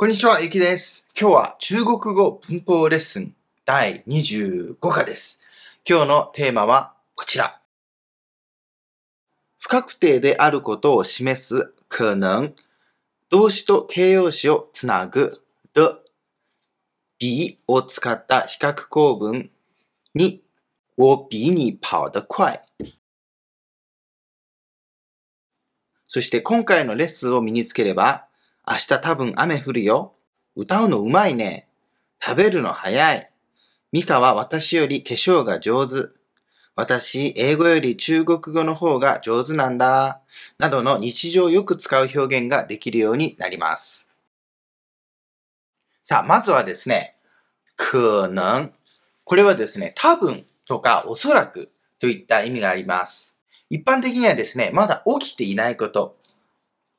こんにちは、ゆきです。今日は中国語文法レッスン第25課です。今日のテーマはこちら。不確定であることを示す可能、動詞と形容詞をつなぐ的、比を使った比較構文に、我比你跑得快。そして今回のレッスンを身につければ、明日多分雨降るよ。歌うのうまいね。食べるの早い。ミカは私より化粧が上手。私、英語より中国語の方が上手なんだ。などの日常よく使う表現ができるようになります。さあ、まずはですね、可能。これはですね、多分とかおそらくといった意味があります。一般的にはですね、まだ起きていないこと、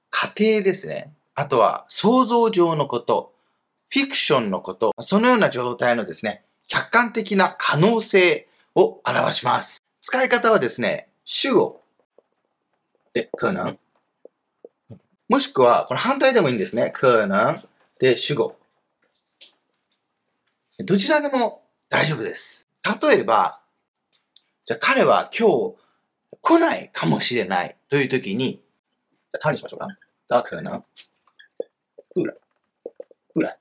仮定ですね。あとは想像上のこと、フィクションのこと、そのような状態のですね、客観的な可能性を表します。使い方はですね、主語で可能。もしくは、この反対でもいいんですね。可能で主語。どちらでも大丈夫です。例えば、じゃあ彼は今日来ないかもしれないという時に、じゃあ他にしましょうか。他可能来。不来。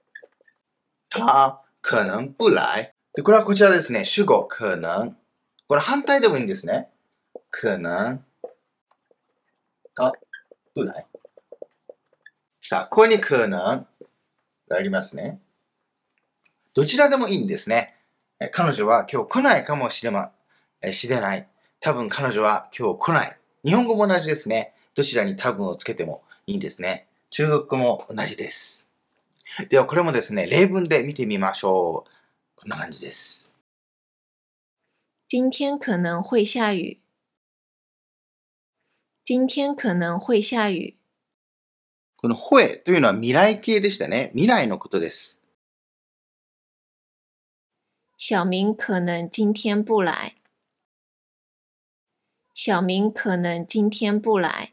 他可能不来。で、これはこちらですね。主語可能。これ反対でもいいんですね。可能。他不来。さあ、ここに可能がありますね。どちらでもいいんですね。彼女は今日来ないかもしれま、しれない。多分彼女は今日来ない。日本語も同じですね。どちらに多分をつけてもいいんですね。中国語も同じです。ではこれもですね、例文で見てみましょう。こんな感じです。今天可能会下雨。今天可能会下雨。この会というのは未来形でしたね。未来のことです。小明可能今天不来。小明可能今天不来。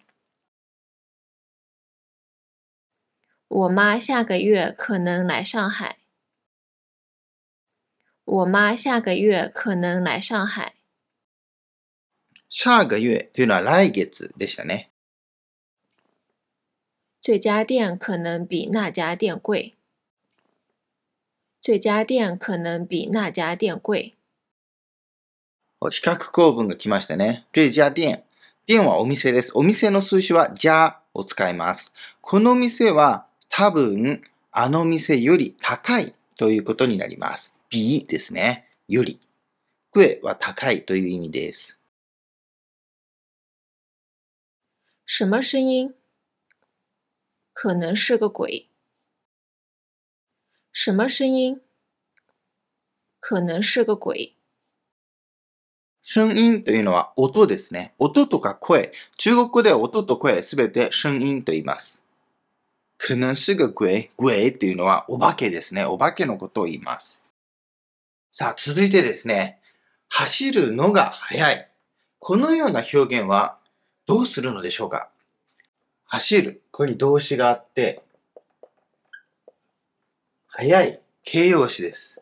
我妈下个月可能来上海。我妈下个月可能来上海。下个月というのは来月でしたね。这家店可能比那家店贵。这家店可能比那家店贵。比較構文が来ましたね。这家店。店はお店です。お店の数詞はじゃを使います。この店は 多分あの店より高いということになります。比ですね。より。贵は高いという意味です。什么声音？可能是个鬼。什么声音？可能是个鬼。声音というのは音ですね。音とか声。中国語では音と声すべて声音と言います。可能是个鬼。鬼というのはお化けですね。お化けのことを言います。さあ、続いてですね。走るのが速い。このような表現はどうするのでしょうか？走る。ここに動詞があって、速い。形容詞です。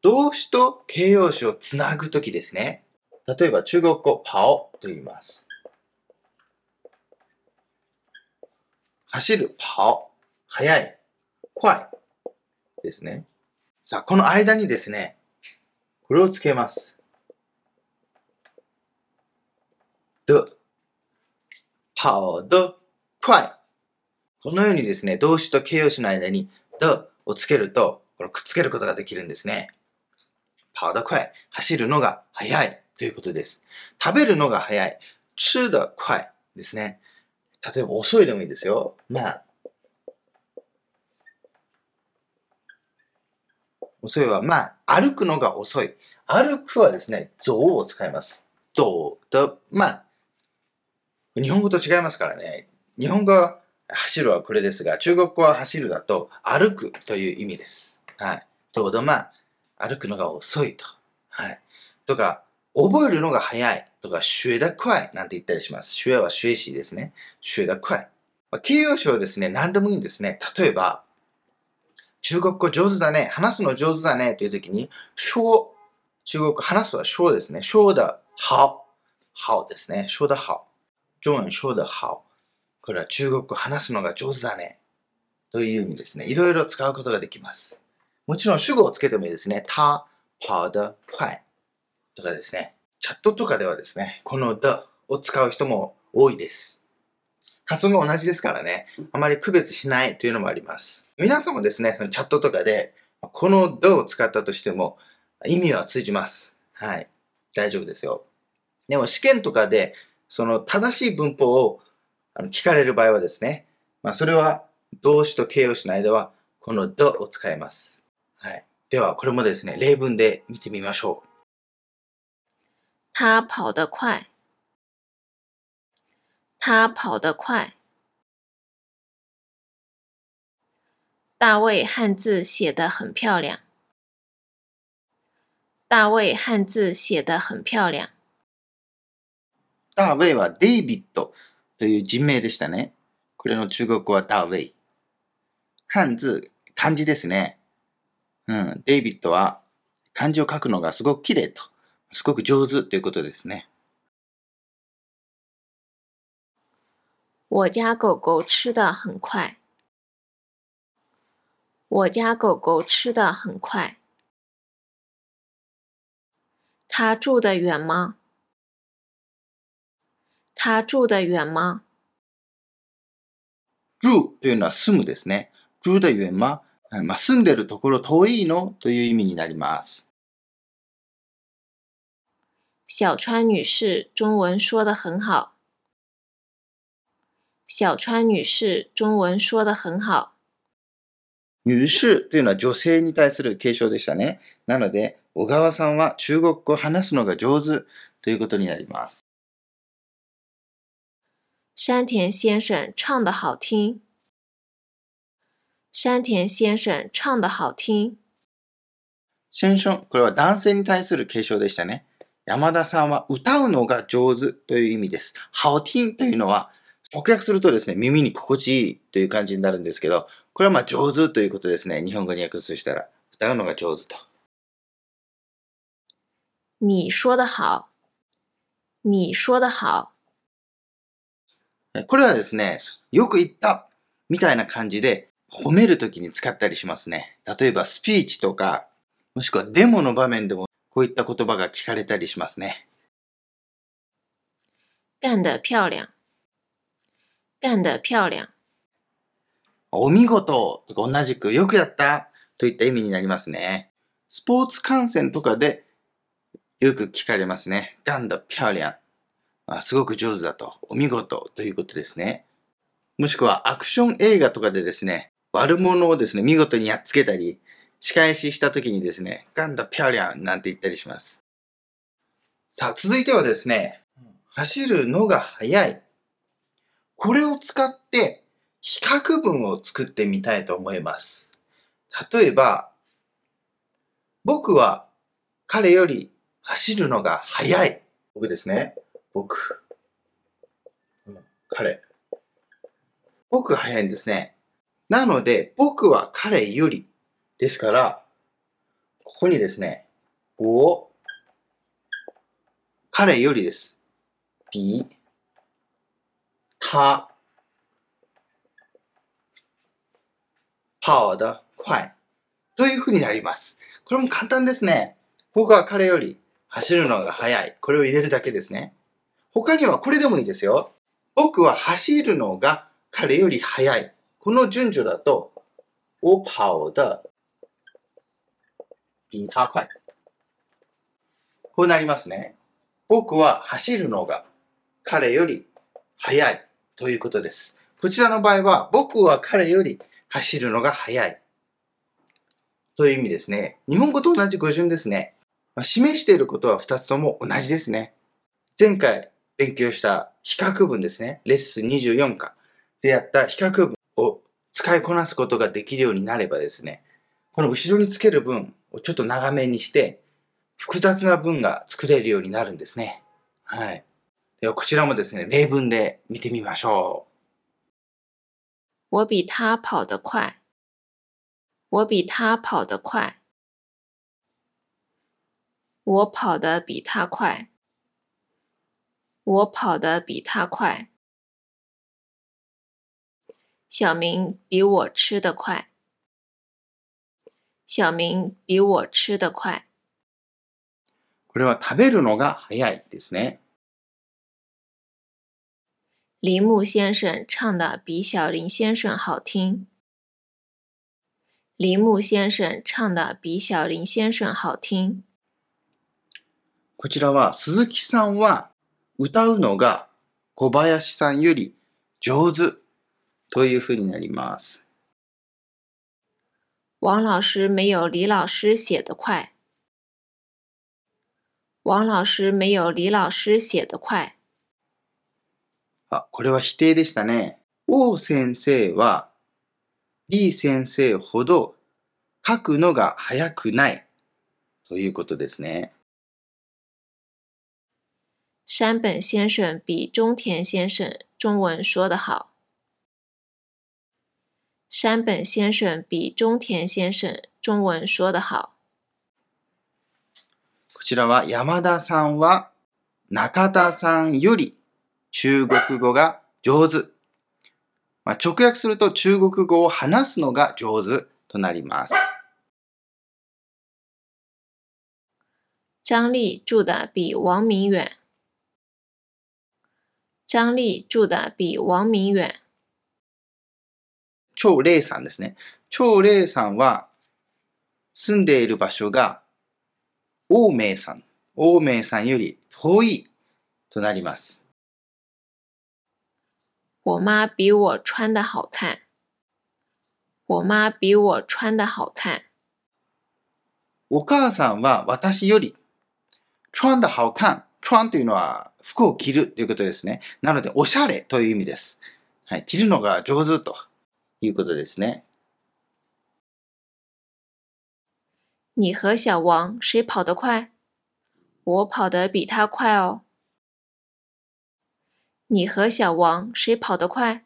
動詞と形容詞をつなぐときですね。例えば中国語、パオと言います。走る、パオ。速い、快ですね。さあ、この間にですね、これをつけます。的、跑得快。このようにですね、動詞と形容詞の間に的をつけると、これくっつけることができるんですね。跑得快。走るのが速いということです。食べるのが速い。吃得快ですね。例えば遅いでもいいですよ。まあ。遅いは、まあ、歩くのが遅い。歩くはですね、走を使います。走と、まあ、日本語と違いますからね。日本語は走るはこれですが、中国語は走るだと歩くという意味です。はい。ちょうどまあ、歩くのが遅いと。はい。とか、覚えるのが早いとか、学得快なんて言ったりします。学は学習ですね。学得快。まあ形容詞はですね、何でもいいんですね。例えば、中国語上手だね、話すの上手だねという時に、说、中国語話すは说ですね。说的好。好ですね。说的好。中文说的好。これは中国語話すのが上手だね。という意味ですね。いろいろ使うことができます。もちろん主語をつけてもいいですね。他跑得快とかですね。チャットとかではですね、この the を使う人も多いです。発音が同じですからね、あまり区別しないというのもあります。皆さんもですね、そのチャットとかで、この the を使ったとしても意味は通じます。はい。大丈夫ですよ。でも試験とかで、その正しい文法を聞かれる場合はですね、まあそれは動詞と形容詞の間はこの the を使います。はい。では、これもですね、例文で見てみましょう。他跑得快。他跑得快。大卫汉字写得很漂亮。大卫汉字写得很漂亮。ダーウェイはデイビッドという人名でしたね。これの中国語はダーウェイ。漢字、漢字ですね。うん、デイビッドは漢字を書くのがすごく綺麗と、すごく上手ということですね。我家狗狗吃的很快。我家狗狗吃的很快。他住得远吗？他住得遠嗎住というのは住むですね。住的遠吗？うんまあ、住んでるところ遠いの？という意味になります。小川女士中文說得很好。小川女士中文說得很好。女士というのは女性に対する継承でしたね。なので、小川さんは中国語を話すのが上手ということになります。山田先生唱得好聽。山田先生唱得好聽。先生、これは男性に対する継承でしたね。 山田さんは歌うのが上手という意味です。ハオティンというのは、直訳するとですね、耳に心地いいという感じになるんですけど、これはまあ上手ということですね。日本語に訳すとしたら、歌うのが上手と。你說得好。你說得好。これはですね、よく言ったみたいな感じで褒めるときに使ったりしますね。例えばスピーチとか、もしくはデモの場面でもこういった言葉が聞かれたりしますね。幹得漂亮。幹得漂亮。お見事とか同じくよくやったといった意味になりますね。スポーツ観戦とかでよく聞かれますね。幹得漂亮。あすごく上手だと。お見事ということですね。もしくはアクション映画とかでですね、悪者をですね、見事にやっつけたり、仕返しした時にですね、幹得漂亮なんて言ったりします。さあ、続いてはですね、走るのが速い。これを使って比較文を作ってみたいと思います。例えば、僕は彼より走るのが速い。僕ですね。僕。彼。僕が速いんですね。なので、僕は彼より。ですから、ここにですね、お彼よりです。比他跑得快というふうになります。これも簡単ですね。僕は彼より走るのが速い。これを入れるだけですね。他にはこれでもいいですよ。僕は走るのが彼より速い。この順序だと、我跑得比他快。こうなりますね。僕は走るのが彼より速いということです。こちらの場合は、僕は彼より走るのが速いという意味ですね。日本語と同じ語順ですね。まあ示していることは2つとも同じですね。前回勉強した比較文ですね。レッスン24課でやった比較文を使いこなすことができるようになればですね、この後ろにつける文をちょっと長めにして、複雑な文が作れるようになるんですね。はい。ではこちらもですね、例文で見てみましょう。我比他跑得快。我比他跑得快。我跑得比他快。我跑得比他快。小明比我吃得快。小明比我吃得快。これは食べるのが早いですね。铃木先生唱的比小林先生好听。铃木先生唱的比小林先生好听。こちらは鈴木さんは歌うのが小林さんより上手というふうになります。 王老师没有李老师写得快。王老师没有李老师写得快。あ、これは否定でしたね。王先生は李先生ほど書くのが早くないということですね。山本先生比中田先生中文说得好。 山本先生比中田先生中文说得好。こちらは山田さんは中田さんより中国語が上手。まあ、直訳すると中国語を話すのが上手となります。张丽住的比王明远。张丽住的比王明遠。超霊さんですね。超霊さんは住んでいる場所が王明さん、王明さんより遠いとなります。我妈比我穿的好看。我妈比我穿的好看。お母さんは私より穿的好看。穿というのは服を着るということですね。なので、おしゃれという意味です。はい。着るのが上手ということですね。你和小王谁跑得快？我跑得比他快哦。你和小王谁跑得快？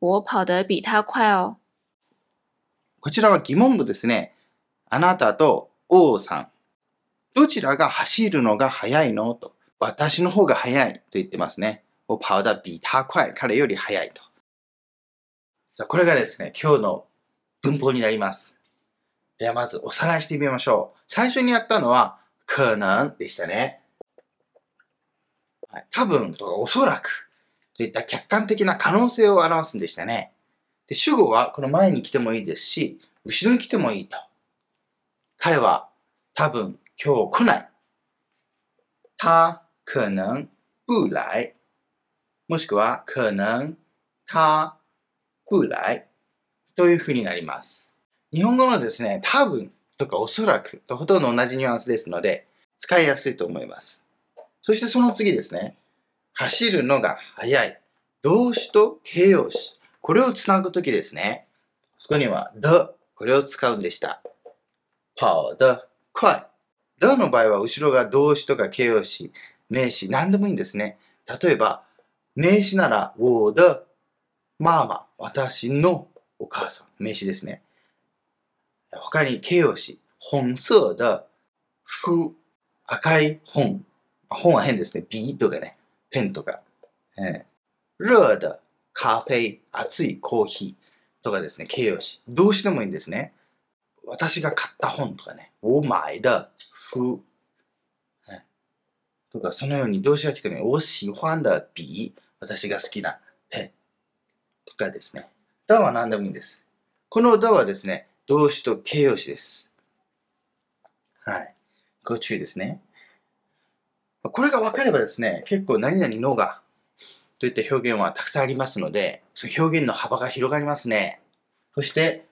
我跑得比他快哦。こちらは疑問文ですね。あなたと王さん。どちらが走るのが速いの？と。私の方が速いと言ってますね。我跑得比他快。彼より速いと。さあ、これがですね、今日の文法になります。ではまずおさらいしてみましょう。最初にやったのは、可能でしたね。はい、多分とかおそらくといった客観的な可能性を表すんでしたね。で主語はこの前に来てもいいですし、後ろに来てもいいと。彼は多分今日来ない。他可能不来。もしくは可能他不来というふうになります。日本語のですね、多分とかおそらくとほとんど同じニュアンスですので、使いやすいと思います。そしてその次ですね。走るのが速い。動詞と形容詞。これをつなぐときですね。そこには the これを使うんでした。跑得快。the の場合は後ろが動詞とか形容詞、名詞、何でもいいんですね。例えば、名詞なら我的ママ、私のお母さん。名詞ですね。他に形容詞、本色的書、赤い本。本は変ですね。筆とかね、ペンとか。えー、熱的咖啡、熱いコーヒーとかですね、形容詞。動詞でもいいんですね。私が買った本とかね、我買的書。とか、そのように動詞が来てね、我喜欢的筆、私が好きなとかですね。だは何でもいいんです。このだはですね、動詞と形容詞です。はい。ご注意ですね。これが分かればですね、結構何々のがといった表現はたくさんありますので、その表現の幅が広がりますね。そして、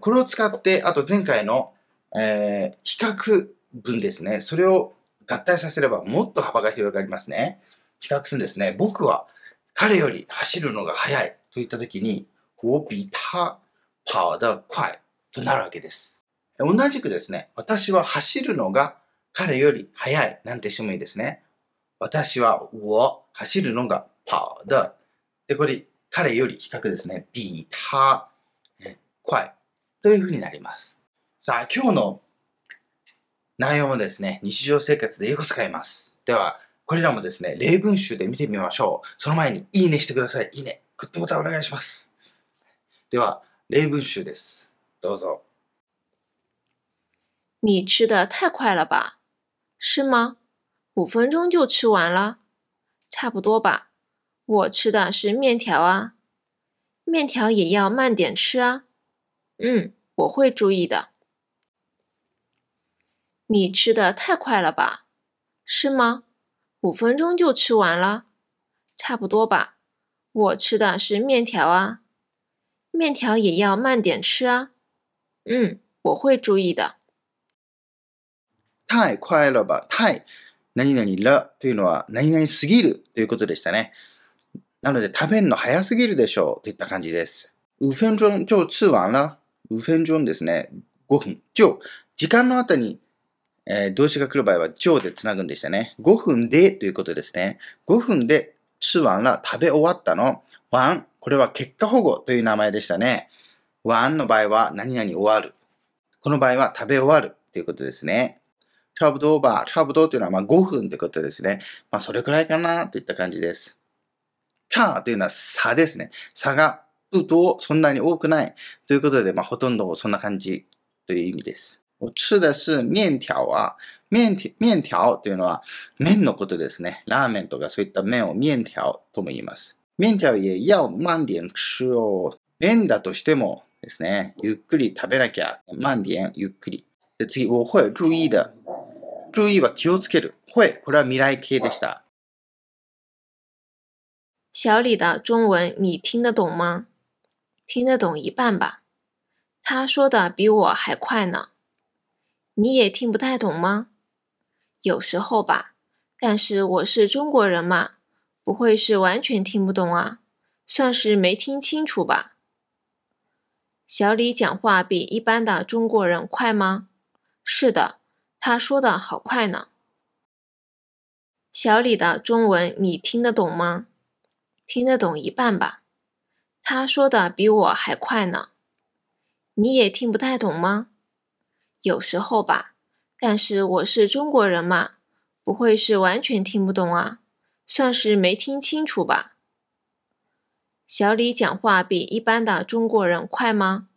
これを使って、あと前回の、えー、比較文ですね。それを合体させればもっと幅が広がりますね。比較するんですね。僕は彼より走るのが速いといったときに、我比他跑得快となるわけです。同じくですね、私は走るのが彼より速いなんてしてもいいですね。私は我走るのが跑的。で、これ彼より比較ですね。比他、快というふうになります。さあ、今日の内容もですね、日常生活でよく使います。では、これらもですね、例文集で見てみましょう。その前に、いいねしてください。いいね。グッドボタンお願いします。では、例文集です。どうぞ。你吃的太快了吧？是吗？五分钟就吃完了，差不多吧。我吃的是面条啊，面条也要慢点吃啊。嗯，我会注意的。你吃的太快了吧？是吗？五分钟就吃完了，差不多吧。 我吃的是面条啊，面条也要慢点吃啊。嗯，我会注意的。太快了ば、太、何々らというのは、何々すぎるということでしたね。なので、食べるの早すぎるでしょうといった感じです。五分鐘就吃完了。五分鐘ですね。5分。就、時間の後に、えー動詞が来る場合は、就でつなぐんでしたね。5分でということですね。5分で吃完了。食べ終わったの。完。これは結果保護という名前でしたね。完の場合は、何々終わる。この場合は、食べ終わるということですね。差不多吧。差不多というのはまあ5分ってことですね。まあそれくらいかなといった感じです。差というのは差ですね。差が不多、そんなに多くない。ということで、まあほとんどそんな感じという意味です。我吃的是面条は、面条面条というのは麺のことですね。ラーメンとかそういった麺を面条とも言います。面条也要慢点吃哦。麺だとしてもですね、ゆっくり食べなきゃ。慢点、ゆっくり。で次、我会注意的。注意は気をつける。会、これは未来形でした。小李的中文你听得懂吗？听得懂一半吧。他说的比我还快呢。你也听不太懂吗？有时候吧，但是我是中国人嘛，不会是完全听不懂啊，算是没听清楚吧。小李讲话比一般的中国人快吗？是的，他说的好快呢。小李的中文你听得懂吗？听得懂一半吧。他说的比我还快呢。你也听不太懂吗？有时候吧，但是我是中国人嘛，不会是完全听不懂啊，算是没听清楚吧。小李讲话比一般的中国人快吗？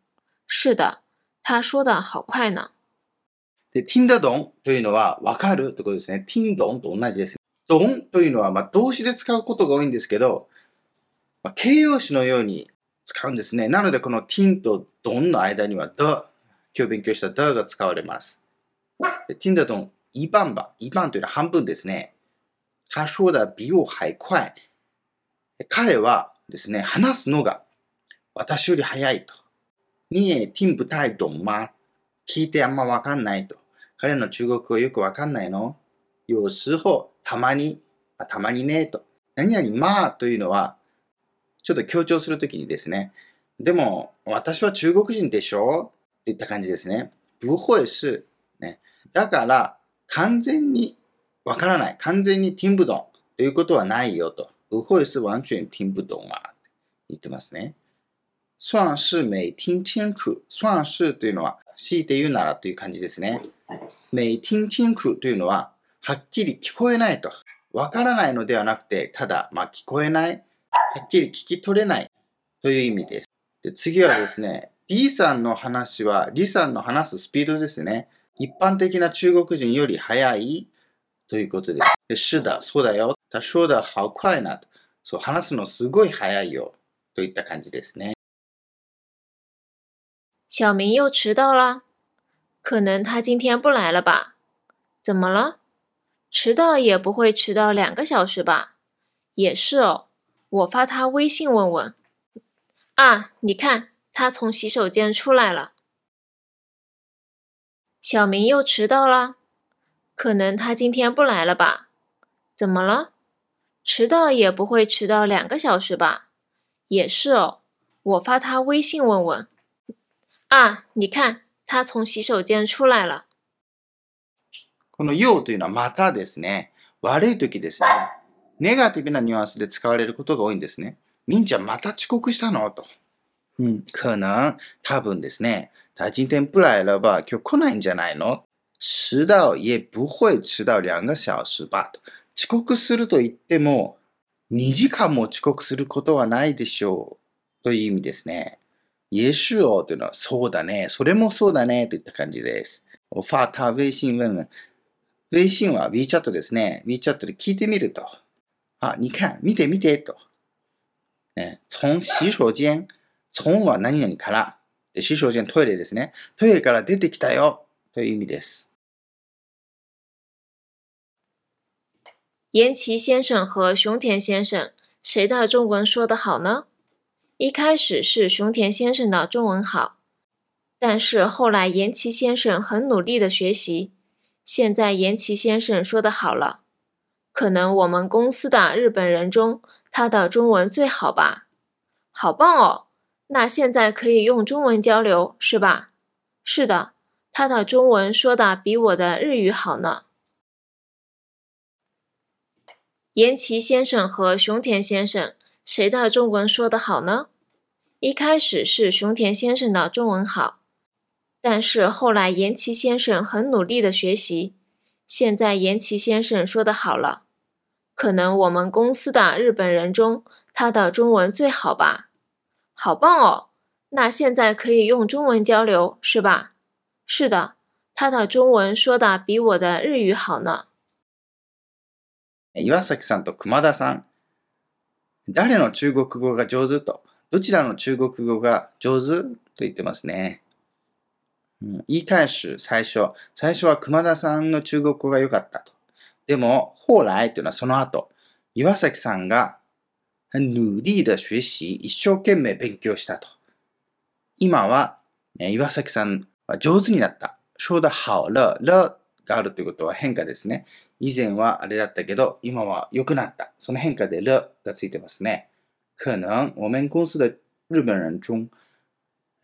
是的，他说的好快呢。で、听得懂というのはわかるということですね。听懂と同じです。懂というのはまあ動詞で使うことが多いんですけど、まあ、形容詞のように使うんですね。なのでこの听と懂の間には the、今日勉強した the が使われます。 听得懂一半吧。一半というのは半分ですね。他说的比我还快。彼はですね、話すのが私より早いと。你也听不太懂吗聞いてあんまわかんないと。彼の中国語よくわかんないの有時候、たまに、たまにね、と。何々まあというのは、ちょっと強調するときにですね、でも、私は中国人でしょ？といった感じですね。不会是、ね。だから、完全にわからない。完全に听不懂ということはないよと。不会是完全听不懂啊。言ってますね。算是没听清楚。算是というのは、強いて言うならという感じですね。没听清楚というのは、はっきり聞こえないと。わからないのではなくて、ただ、まあ、聞こえない。はっきり聞き取れないという意味です。で次はですね、D さんの話は、リさんの話すスピードですね。一般的な中国人より速いということです。で是だ、そうだよ。他说的好快なと。そう、話すのすごい速いよ。といった感じですね。小明又迟到了，可能他今天不来了吧？怎么了？迟到也不会迟到两个小时吧？也是哦，我发他微信问问。啊，你看，他从洗手间出来了。小明又迟到了，可能他今天不来了吧？怎么了？迟到也不会迟到两个小时吧？也是哦，我发他微信问问。啊，你看，他从洗手间出来了。このようというのはまたですね、悪い時ですね。ネガティブなニュアンスで使われることが多いんですね。 みんちゃんまた遅刻したのと。嗯，可能、多分ですね。 他今天不来了吧？今日来ないんじゃないの迟到也不会迟到两个小时吧？遅刻すると言っても、2時間も遅刻することはないでしょう。という意味ですね。也是哦というのは、そうだね。それもそうだね。といった感じです。ファーター、微信、问问。微信は WeChat ですね。WeChat で聞いてみると。あ、你看、見て見てと。ね、从洗手間、从は何々から。で洗手間トイレですね。トイレから出てきたよ。という意味です。岩崎先生和熊田先生，谁的中文说得好呢？一开始是熊田先生的中文好，但是后来岩崎先生很努力的学习，现在岩崎先生说的好了。可能我们公司的日本人中，他的中文最好吧？好棒哦！那现在可以用中文交流是吧？是的，他的中文说的比我的日语好呢。岩崎先生和熊田先生，谁的中文说得好呢？一开始是熊田先生的中文好，但是后来岩崎先生很努力的学习，现在岩崎先生说的好了。可能我们公司的日本人中，他的中文最好吧？好棒哦！那现在可以用中文交流是吧？是的，他的中文说的比我的日语好呢。岩崎さんと熊田さん、誰の中国語が上手と、どちらの中国語が上手と言ってますね。うん、言い返し、最初。最初は熊田さんの中国語が良かったと。でも、后来というのはその後、岩崎さんが、努力的学習、一生懸命勉強したと。今は、岩崎さんは上手になった。说的好了、了があるということは変化ですね。以前はあれだったけど、今は良くなった。その変化で了がついてますね。可能我们公司的日本人中、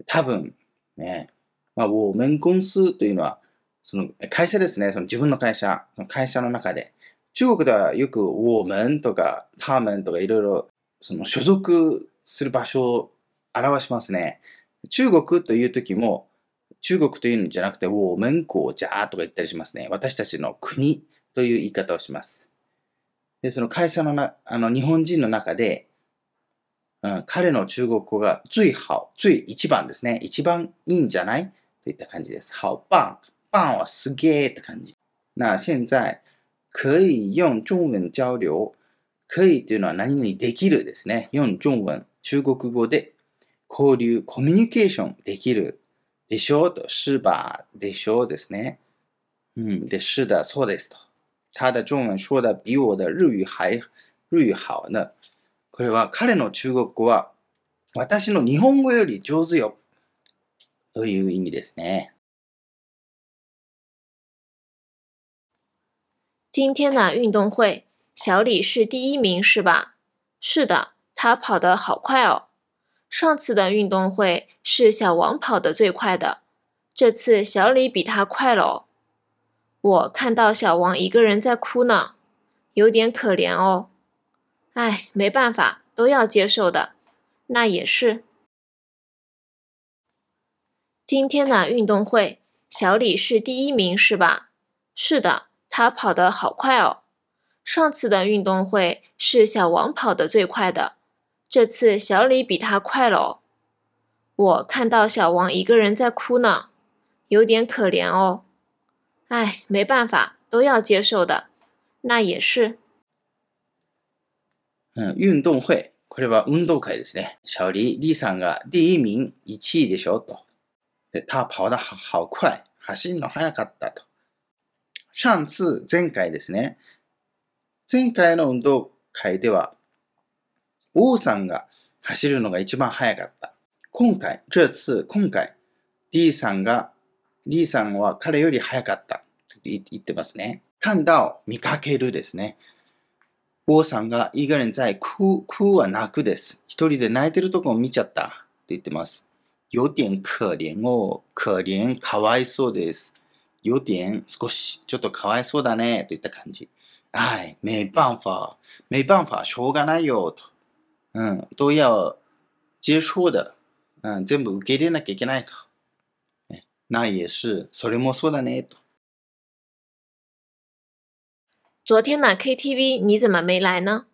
多分、ね、まあ、我们公司というのは、その会社ですね。その自分の会社、その会社の中で。中国ではよく我们とか他们とかいろいろその所属する場所を表しますね。中国という時も中国というんじゃなくて、我们国家とか言ったりしますね。私たちの国という言い方をします。で、その会社のな、あの、日本人の中で、うん、彼の中国語が最好、最一番ですね。一番いいんじゃないといった感じです。好棒。棒はすげーって感じ。那現在、可以用中文交流。可以というのは何々できるですね。用中文、中国語で交流、コミュニケーションできるでしょうと、是吧でしょうですね。うん、で、是的、そうですと。他的中文说的比我的日语还、日语好呢。これは彼の中国語は私の日本語より上手よ。という意味ですね。今天的运动会，小李是第一名，是吧？是的，他跑得好快哦。上次的运动会是小王跑得最快的，这次小李比他快了哦。我看到小王一个人在哭呢，有点可怜哦。哎，没办法，都要接受的。那也是。今天的运动会，小李是第一名是吧？是的，他跑得好快哦。上次的运动会是小王跑得最快的。这次小李比他快了哦，我看到小王一个人在哭呢，有点可怜哦。哎，没办法，都要接受的。那也是。嗯，运动会，これは運動会ですね。小李李さんが第一名、一位でしょと。で、他跑得好快、走るの速かったと。上次前回ですね。 前回の運動会では王さんが走るのが一番早かった。今回、这次、今回、李さんが、李さんは彼より早かったって言ってますね。看到、見かけるですね。王さんが一个人在哭、哭は泣くです。一人で泣いてるとこを見ちゃったって言ってます。有点可怜を、可憐、かわいそうです。有点、少し、ちょっとかわいそうだね、といった感じ。はい、没办法、没办法、しょうがないよ、と。 うん、都要接受的。うん、全部受け入れなきゃいけないと。ね那也是、それもそうだね、と。昨天的 KTV 你怎么没来呢？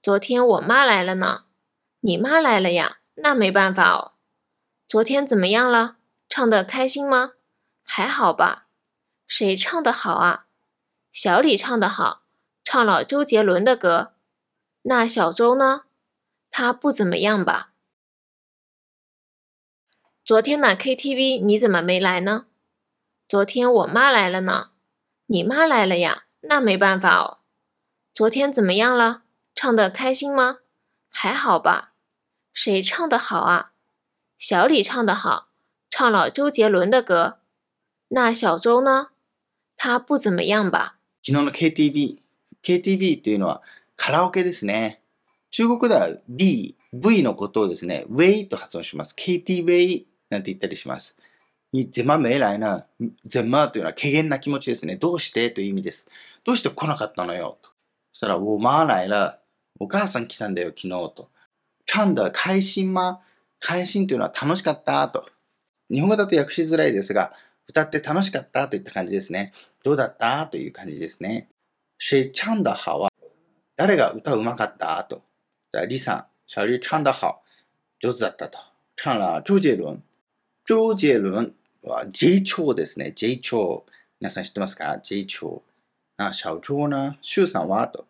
昨天我妈来了呢。你妈来了呀，那没办法哦。昨天怎么样了？唱得开心吗？还好吧。谁唱得好啊？ 小李唱得好，唱了周杰伦的歌。那小周呢？他不怎么样吧。昨天的 KTV 你怎么没来呢？昨天我妈来了呢。你妈来了呀，那没办法哦。昨天怎么样了？唱得开心吗？还好吧。谁唱得好啊？小李唱得好，唱了周杰伦的歌。那小周呢？他不怎么样吧。昨日の KTV。KTV っていうのはカラオケですね。中国では B、V のことをですね、ウェイと発音します。KTV なんて言ったりします。にゼマメ来な、ゼマというのは軽減な気持ちですね。どうしてという意味です。どうして来なかったのよと。そしたら、我妈来了。お母さん来たんだよ、昨日と。唱的開心吗開心というのは楽しかったと。日本語だと訳しづらいですが、歌って楽しかったといった感じですね。どうだったという感じですね。谁唱的好は、誰が歌うまかったと。李さん、小李唱的好。上手だったと。唱了周杰倫。周杰倫は J 超ですね。J 超。皆さん知ってますか ?J 超。な、小周な、周さんはと。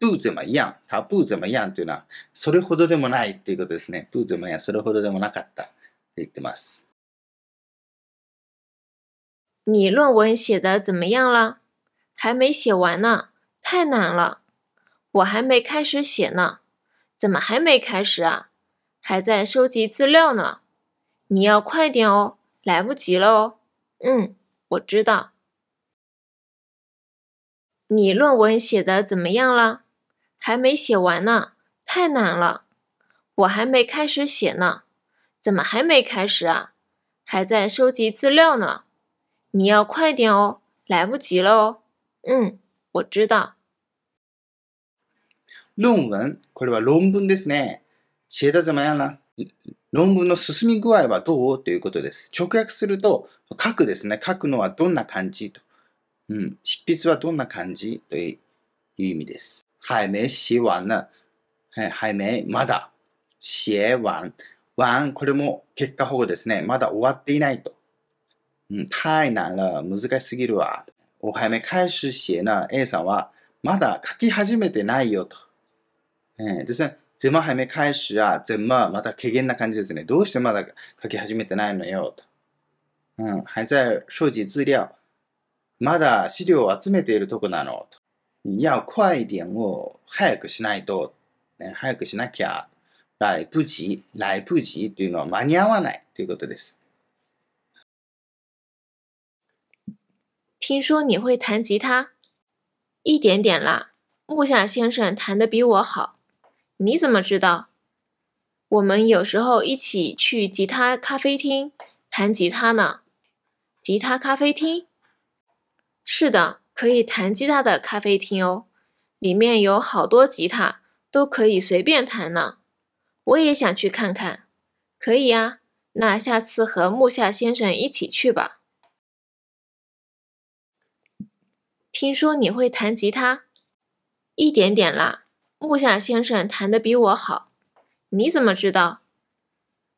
不怎么样。他不怎么样というのは、それほどでもないっていうことですね。不怎么样。それほどでもなかった。と言ってます。你论文写的怎么样了？还没写完呢，太难了。我还没开始写呢。怎么还没开始啊？还在收集资料呢。你要快点哦，来不及了哦。嗯，我知道。你论文写的怎么样了？还没写完呢，太难了。我还没开始写呢。怎么还没开始啊？还在收集资料呢。你要快点哦，来不及了哦。嗯，我知道。論文、これは論文ですね。写的怎么样了論文の進み具合はどう？ということです。直訳すると、書くですね。書くのはどんな感じ？と。うん。執筆はどんな感じ？という意味です。还没写完呢。はい、还没、まだ。写完。完、これも結果保護ですね。まだ終わっていないと。うん、太難了。難しすぎるわ。おはめ開始写呢。A さんは、まだ書き始めてないよと。えー、ですね。怎么还没開始あ、怎么、また軽減な感じですね。どうしてまだ書き始めてないのよと。うん、还在收集資料。まだ資料を集めているとこなのと。你要快一点を早くしないと。ね、早くしなきゃ。来不及。来不及というのは間に合わないということです。听说你会弹吉他，一点点啦。木下先生弹得比我好，你怎么知道？我们有时候一起去吉他咖啡厅弹吉他呢。吉他咖啡厅？是的，可以弹吉他的咖啡厅哦，里面有好多吉他，都可以随便弹呢。我也想去看看。可以呀，那下次和木下先生一起去吧。听说你会弹吉他，一点点啦。木下先生弹得比我好，你怎么知道？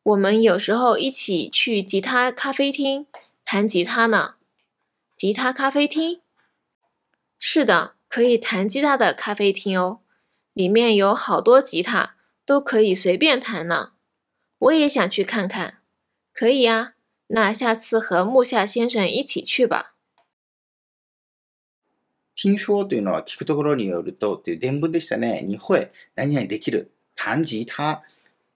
我们有时候一起去吉他咖啡厅弹吉他呢。吉他咖啡厅？是的，可以弹吉他的咖啡厅哦，里面有好多吉他，都可以随便弹呢。我也想去看看。可以呀，那下次和木下先生一起去吧。听说というのは聞くところによるとっていう伝聞でしたね。にほえ、何々できる。弾ギター。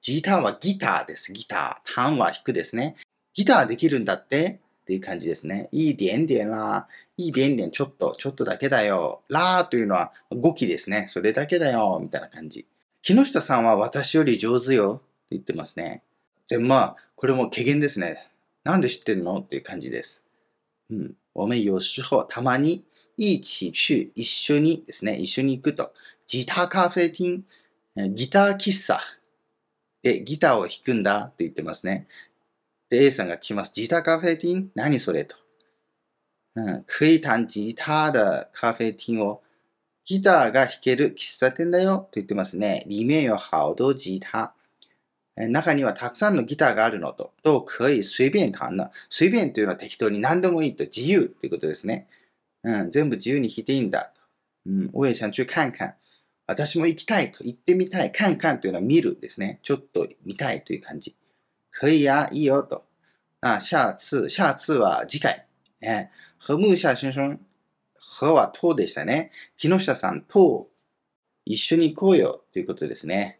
ギターはギターです。ギター。弾は弾くですね。ギターできるんだってっていう感じですね。いい点々ら。いい点々ちょっと、ちょっとだけだよ。らーというのは語気ですね。それだけだよ。みたいな感じ。木下さんは私より上手よ。って言ってますね。全まあ、これも軽減ですね。なんで知ってんの？っていう感じです。うん。我们有时候、たまに、一起去、一緒にですね、一緒に行くと。ギターカフェ厅、ギター喫茶でギターを弾くんだと言ってますね。で、A さんが来ます。ギター咖啡厅何それと。うん、可以弹吉他的咖啡厅をギターが弾ける喫茶店だよと言ってますね。里面有好多吉他。中にはたくさんのギターがあるのと、都可以随便弹の。随便というのは適当に何でもいいと自由ということですね。うん、全部自由に弾いていいんだ。うん、我也想去看看。私も行きたいと言ってみたい。看看というのは見るですね。ちょっと見たいという感じ。可以や、いいよと。あ、下次、下次は次回。え和睦下先生、和はとでしたね。木下さんと一緒に行こうよということですね。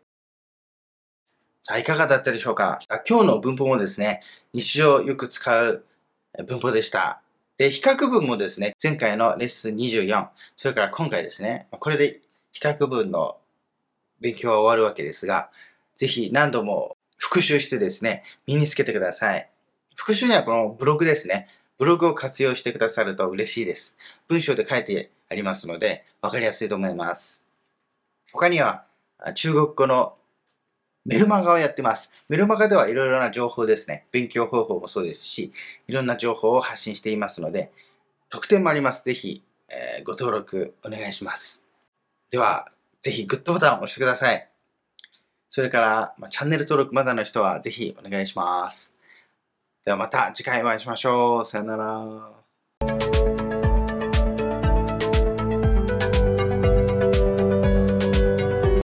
さあ、いかがだったでしょうか？今日の文法もですね、日常よく使う文法でした。で、比較文もですね、前回のレッスン24、それから今回ですね、これで比較文の勉強は終わるわけですが、ぜひ何度も復習してですね、身につけてください。復習にはこのブログですね。ブログを活用してくださると嬉しいです。文章で書いてありますので、わかりやすいと思います。他には、中国語のメルマガをやってます。メルマガではいろいろな情報ですね。勉強方法もそうですし、いろんな情報を発信していますので、特典もあります。ぜひ、えー、ご登録お願いします。では、ぜひグッドボタンを押してください。それから、まあ、チャンネル登録まだの人はぜひお願いします。ではまた次回お会いしましょう。さよなら。